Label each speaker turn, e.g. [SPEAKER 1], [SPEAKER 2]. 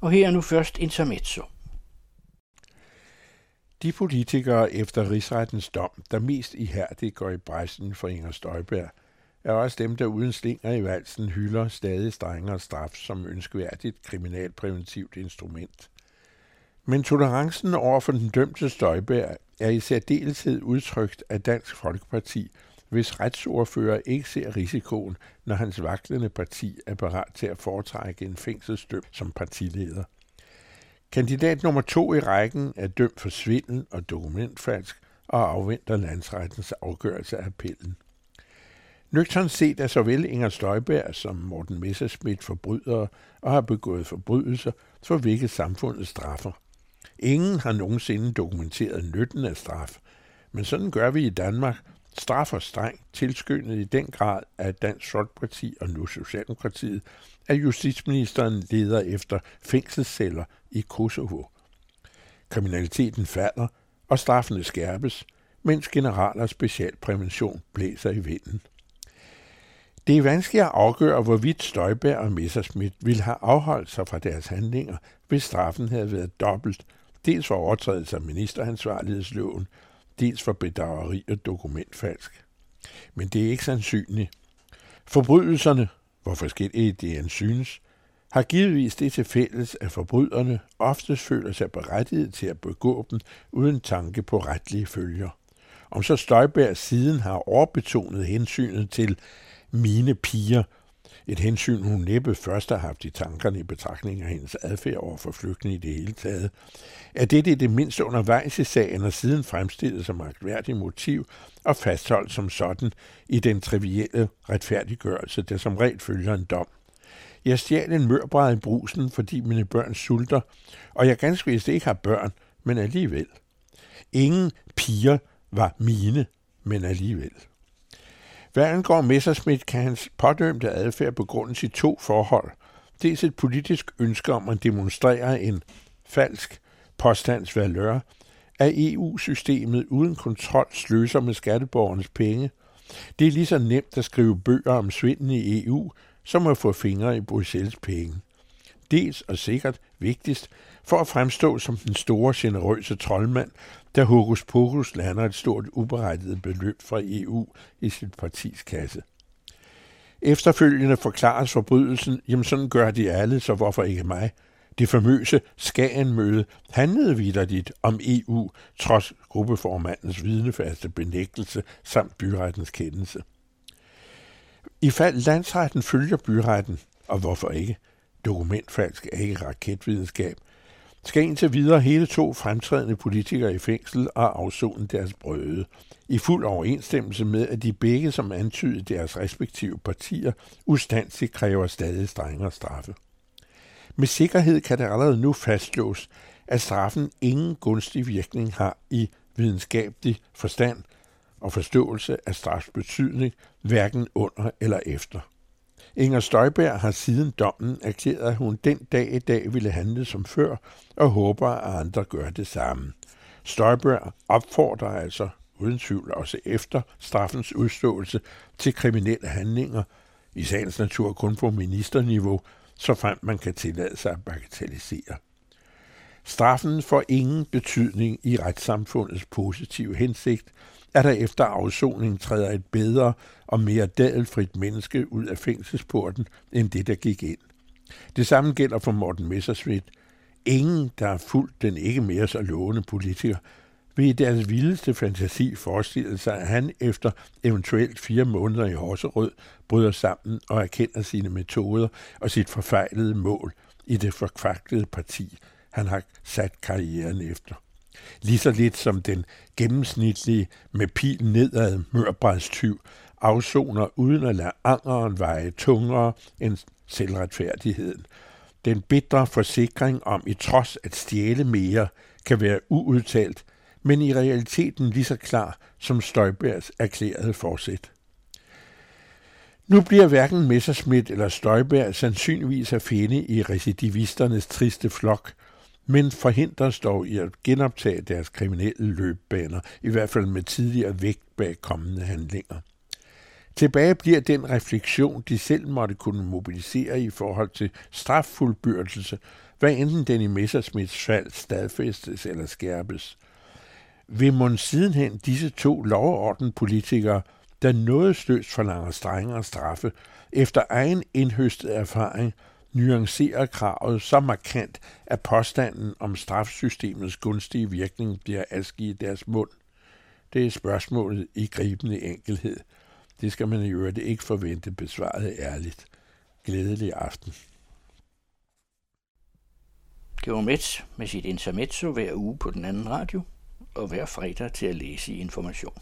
[SPEAKER 1] Og her er nu først intermezzo.
[SPEAKER 2] De politikere efter rigsrettens dom, der mest ihærdigt går i bræsten for Inger Støjberg, er også dem, der uden slinger i valsen hylder stadig strengere straf som ønskværdigt kriminalpræventivt instrument. Men tolerancen over for den dømte Støjberg er i særdeleshed udtrykt af Dansk Folkeparti, hvis retsordfører ikke ser risikoen, når hans vaklende parti er parat til at foretrække en fængselsdøm som partileder. Kandidat nummer to i rækken er dømt for svindel og dokumentfalsk og afventer landsrettens afgørelse af appellen. Nøgtern set er såvel Inger Støjberg som Morten Messerschmidt forbrydere og har begået forbrydelser, for hvilket samfundet straffer. Ingen har nogensinde dokumenteret nytten af straf, men sådan gør vi i Danmark, straffer strengt, tilskyndet i den grad af Dansk Folkeparti og nu Socialdemokratiet, at justitsministeren leder efter fængselsceller i Kosovo. Kriminaliteten falder, og straffene skærpes, mens general- og specialprævention blæser i vinden. Det er vanskeligt at afgøre, hvorvidt Støjberg og Messerschmidt ville have afholdt sig fra deres handlinger, hvis straffen havde været dobbelt, dels for overtrædelse af ministeransvarlighedsloven, dels for bedrageri og dokumentfalsk. Men det er ikke sandsynligt. Forbrydelserne, hvor forskellige det end synes, har givetvis det til fælles, at forbryderne oftest føler sig berettiget til at begå dem uden tanke på retlige følger. Om så Støjberg siden har overbetonet hensynet til mine piger, et hensyn, hun næppe først har haft i tankerne i betragtning af hendes adfærd over for flygtninge i det hele taget, er det det, det mindste undervejs i sagen og siden fremstillet som agtværdigt motiv og fastholdt som sådan i den trivielle retfærdiggørelse, der som regel følger en dom. Jeg stjal en mørbræd i brusen, fordi mine børn sulter, og jeg ganske vist ikke har børn, men alligevel. Ingen piger var mine, men alligevel. Hvad angår Messerschmidt, kan hans pådømte adfærd begrundes i to forhold. Dels et politisk ønske om at demonstrere en falsk påstandsvalør, at EU-systemet uden kontrol sløser med skatteborgernes penge. Det er lige så nemt at skrive bøger om svinden i EU, som at få fingre i Bruxelles penge. Dels og sikkert vigtigst for at fremstå som den store, generøse troldmand, der hokus pokus lander et stort uberettiget beløb fra EU i sit partis kasse. Efterfølgende forklares forbrydelsen, jamen sådan gør de alle, så hvorfor ikke mig? Det famøse Skagenmøde handlede vidderligt om EU, trods gruppeformandens vidnefaste benægtelse samt byrettens kendelse. I fald landsretten følger byretten, og hvorfor ikke? Dokumentfalsk er ikke raketvidenskab, skal indtil videre hele to fremtrædende politikere i fængsel og afzone deres brøde, i fuld overensstemmelse med, at de begge, som antydede deres respektive partier, ustandsigt kræver stadig strengere straffe. Med sikkerhed kan det allerede nu fastslås, at straffen ingen gunstig virkning har i videnskabelig forstand og forståelse af strafs betydning, hverken under eller efter. Inger Støjberg har siden dommen erklæret, at hun den dag i dag ville handle som før, og håber, at andre gør det samme. Støjberg opfordrer altså uden tvivl også efter straffens udståelse til kriminelle handlinger, i sagens natur kun på ministerniveau, så frem man kan tillade sig at bagatellisere. Straffen får ingen betydning i retssamfundets positive hensigt, at der efter afsoning træder et bedre og mere dadelfrit menneske ud af fængselsporten, end det, der gik ind. Det samme gælder for Morten Messersmith. Ingen, der har fulgt den ikke mere så lovende politiker, vil i deres vildeste fantasi forestille sig, at han efter eventuelt fire måneder i Horserød bryder sammen og erkender sine metoder og sit forfejlede mål i det forkvaklede parti, han har sat karrieren efter. Lige så lidt som den gennemsnitlige med pil nedad mørbrædstyv afsoner uden at lade angeren veje tungere end selvretfærdigheden. Den bitre forsikring om i trods at stjæle mere kan være uudtalt, men i realiteten lige så klar som Støjbergs erklærede forsæt. Nu bliver hverken Messerschmidt eller Støjberg sandsynligvis at finde i recidivisternes triste flok, men forhindres dog i at genoptage deres kriminelle løbbaner, i hvert fald med tidligere vægt bag kommende handlinger. Tilbage bliver den refleksion, de selv måtte kunne mobilisere i forhold til straffuldbyrdelse, hvad enten den i Messersmiths fald stadfæstes eller skærpes. Vil man sidenhen disse to lovorden politikere, der nådesløst forlanger strengere straffe, efter egen indhøstet erfaring, nuancerer kravet så markant, at påstanden om strafsystemets gunstige virkning bliver asgivet deres mund? Det er spørgsmålet i gribende enkelhed. Det skal man i øvrigt ikke forvente besvaret ærligt. Glædelig aften.
[SPEAKER 1] Geomets med sit intermezzo hver uge på den anden radio, og hver fredag til at læse i information.